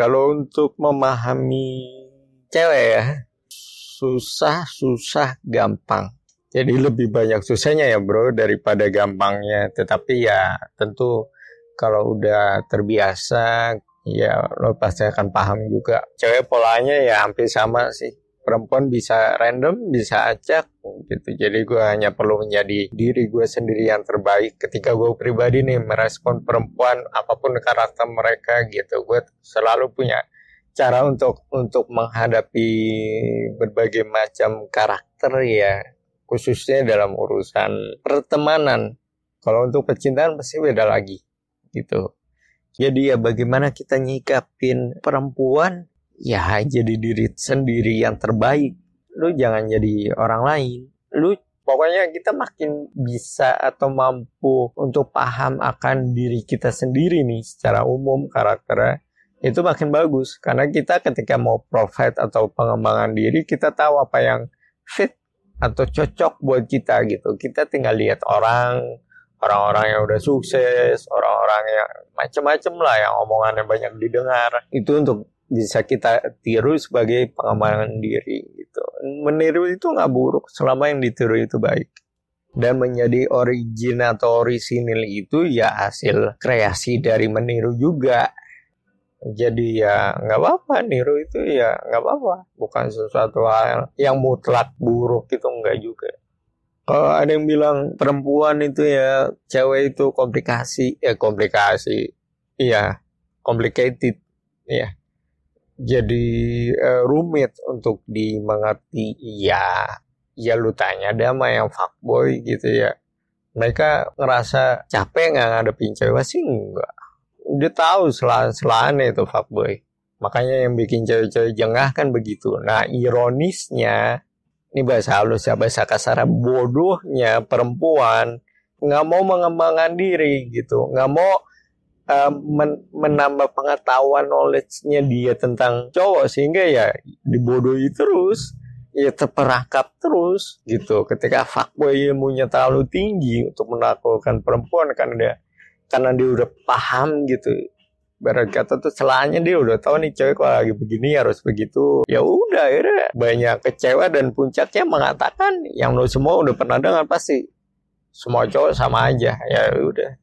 Kalau untuk memahami cewek ya, susah, susah, gampang. Jadi lebih banyak susahnya ya bro daripada gampangnya. Tetapi ya tentu kalau udah terbiasa ya lo pasti akan paham juga. Cewek polanya ya hampir sama sih. Perempuan bisa random, bisa acak gitu. Jadi gue hanya perlu menjadi diri gue sendiri yang terbaik ketika gue pribadi nih merespon perempuan apa pun karakter mereka gitu. Gue selalu punya cara untuk untuk menghadapi berbagai macam karakter ya khususnya dalam urusan pertemanan. Kalau untuk percintaan pasti beda lagi gitu. Jadi ya bagaimana kita nyikapin perempuan ya jadi diri sendiri yang terbaik. Lu jangan jadi orang lain. Lu pokoknya kita makin bisa atau mampu untuk paham akan diri kita sendiri nih secara umum karakternya itu makin bagus karena kita ketika mau profit atau pengembangan diri kita tahu apa yang fit atau cocok buat kita gitu. Kita tinggal lihat orang, orang-orang yang udah sukses, orang-orang yang macam-macam lah yang omongannya banyak didengar. Itu untuk bisa kita tiru sebagai pengembangan diri gitu. Meniru itu nggak buruk selama yang ditiru itu baik. Dan menjadi origin atau orisinil itu ya hasil kreasi dari meniru juga. Jadi ya nggak apa-apa niru itu ya nggak apa-apa. Bukan sesuatu hal yang mutlak buruk itu enggak juga. Kalau ada yang bilang perempuan itu ya cewek itu komplikasi ya komplikasi. Iya complicated. Ya jadi uh, rumit untuk dimengerti. Ya ya lu tanya ada mah yang fuckboy gitu ya. Mereka ngerasa capek nggak ngadepin cewek? Sih enggak dia tahu selain itu fuckboy. Makanya yang bikin cewek-cewek jengah kan begitu. Nah ironisnya, ini bahasa halus ya, bahasa kasar, bodohnya perempuan nggak mau mengembangkan diri gitu, nggak mau men menambah pengetahuan knowledge-nya dia tentang cowok sehingga ya dibodohi terus, ya terperangkap terus gitu. Ketika fuckboy ilmunya terlalu tinggi untuk menaklukkan perempuan kan dia karena dia udah paham gitu Barat kata tuh celahnya dia udah tahu nih cewek kalau lagi begini harus begitu. Ya udah akhirnya banyak kecewa dan puncaknya mengatakan yang lo semua udah pernah dengar pasti semua cowok sama aja. Ya udah.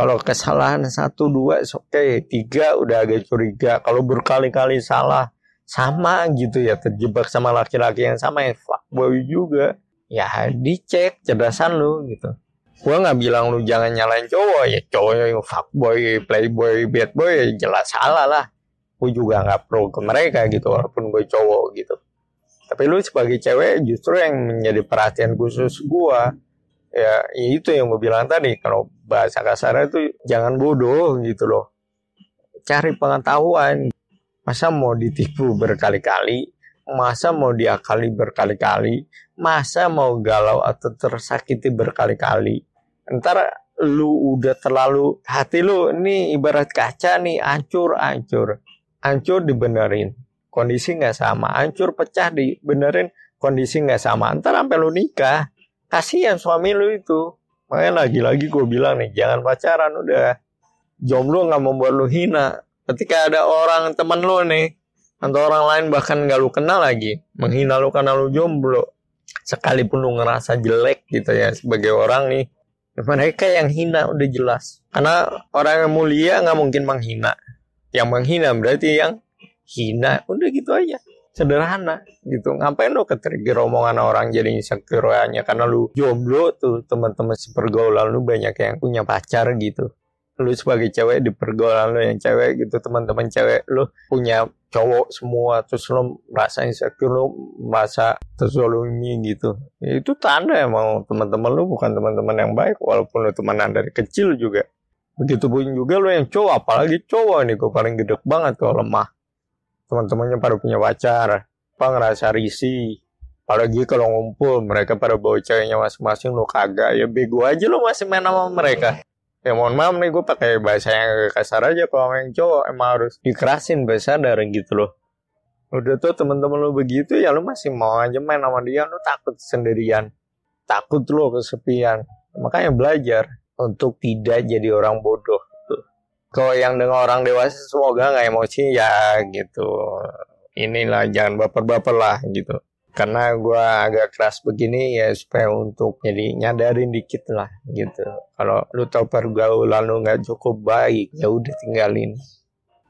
Kalau kesalahan satu dua oke okay. tiga udah agak curiga. Kalau berkali-kali salah sama gitu ya terjebak sama laki-laki yang sama ya fuckboy juga. Ya dicek cerdasan lo gitu gue nggak bilang lu jangan nyalain cowok ya cowok yang fuckboy playboy bad boy ya jelas salah lah gue juga nggak pro ke mereka gitu walaupun gue cowok gitu tapi lu sebagai cewek justru yang menjadi perhatian khusus gue ya, ya itu yang gue bilang tadi kalau bahasa kasarnya itu jangan bodoh gitu loh. Cari pengetahuan. Masa mau ditipu berkali-kali? Masa mau diakali berkali-kali? Masa mau galau atau tersakiti berkali-kali? Ntar lu udah terlalu hati lu ini ibarat kaca nih hancur hancur. Hancur dibenerin. Kondisi nggak sama. Hancur pecah dibenerin. Kondisi nggak sama. Ntar sampai lu nikah kasihan suami lu itu. Makanya lagi-lagi gue bilang nih jangan pacaran udah. Jomblo nggak membuat lu hina. Ketika ada orang temen lu nih atau orang lain bahkan nggak lu kenal lagi menghina lu karena lu jomblo sekalipun lu ngerasa jelek gitu ya sebagai orang nih mereka yang hina udah jelas. Karena orang yang mulia nggak mungkin menghina. Yang menghina berarti yang hina. Udah gitu aja sederhana gitu. Ngapain lo ketrigger omongan orang jadi insecure hanya karena lu jomblo tuh teman-teman sepergaulan lu banyak yang punya pacar gitu. Lu sebagai cewek di pergaulan lu yang cewek gitu. Teman-teman cewek lu punya cowok semua terus lu merasa insecure lu merasa terzolimi gitu. Ya, itu tanda emang teman-teman lu bukan teman-teman yang baik walaupun lu temenan dari kecil juga. Begitu pun juga lu yang cowok apalagi cowok nih gue paling gede banget kalau lemah teman-temannya pada punya pacar apa ngerasa risih. Apalagi kalau ngumpul mereka pada bawa ceweknya masing-masing lu kagak. Ya bego aja lu masih main sama mereka. Ya mohon maaf nih gue pakai bahasa yang kasar aja. Kalau yang cowok emang harus dikerasin bahasa dari gitu loh. Udah tuh temen-temen lo begitu ya lo masih mau aja main sama dia. Lo takut sendirian. Takut lo kesepian. Makanya belajar untuk tidak jadi orang bodoh kalau yang dengan orang dewasa semoga nggak emosi ya gitu. Inilah jangan baper-baper lah gitu. Karena gue agak keras begini ya supaya untuk jadi nyadarin dikit lah gitu. Kalau lu tau pergaulan lu nggak cukup baik ya udah tinggalin.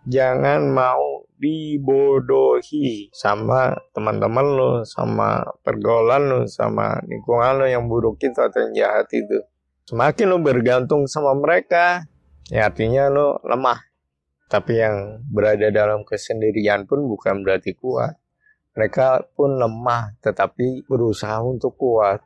Jangan mau dibodohi sama teman-teman lu sama pergaulan lu sama lingkungan lu yang buruk itu atau yang jahat itu. Semakin lu bergantung sama mereka ya artinya lu lemah. Tapi yang berada dalam kesendirian pun bukan berarti kuat. Mereka pun lemah tetapi berusaha untuk kuat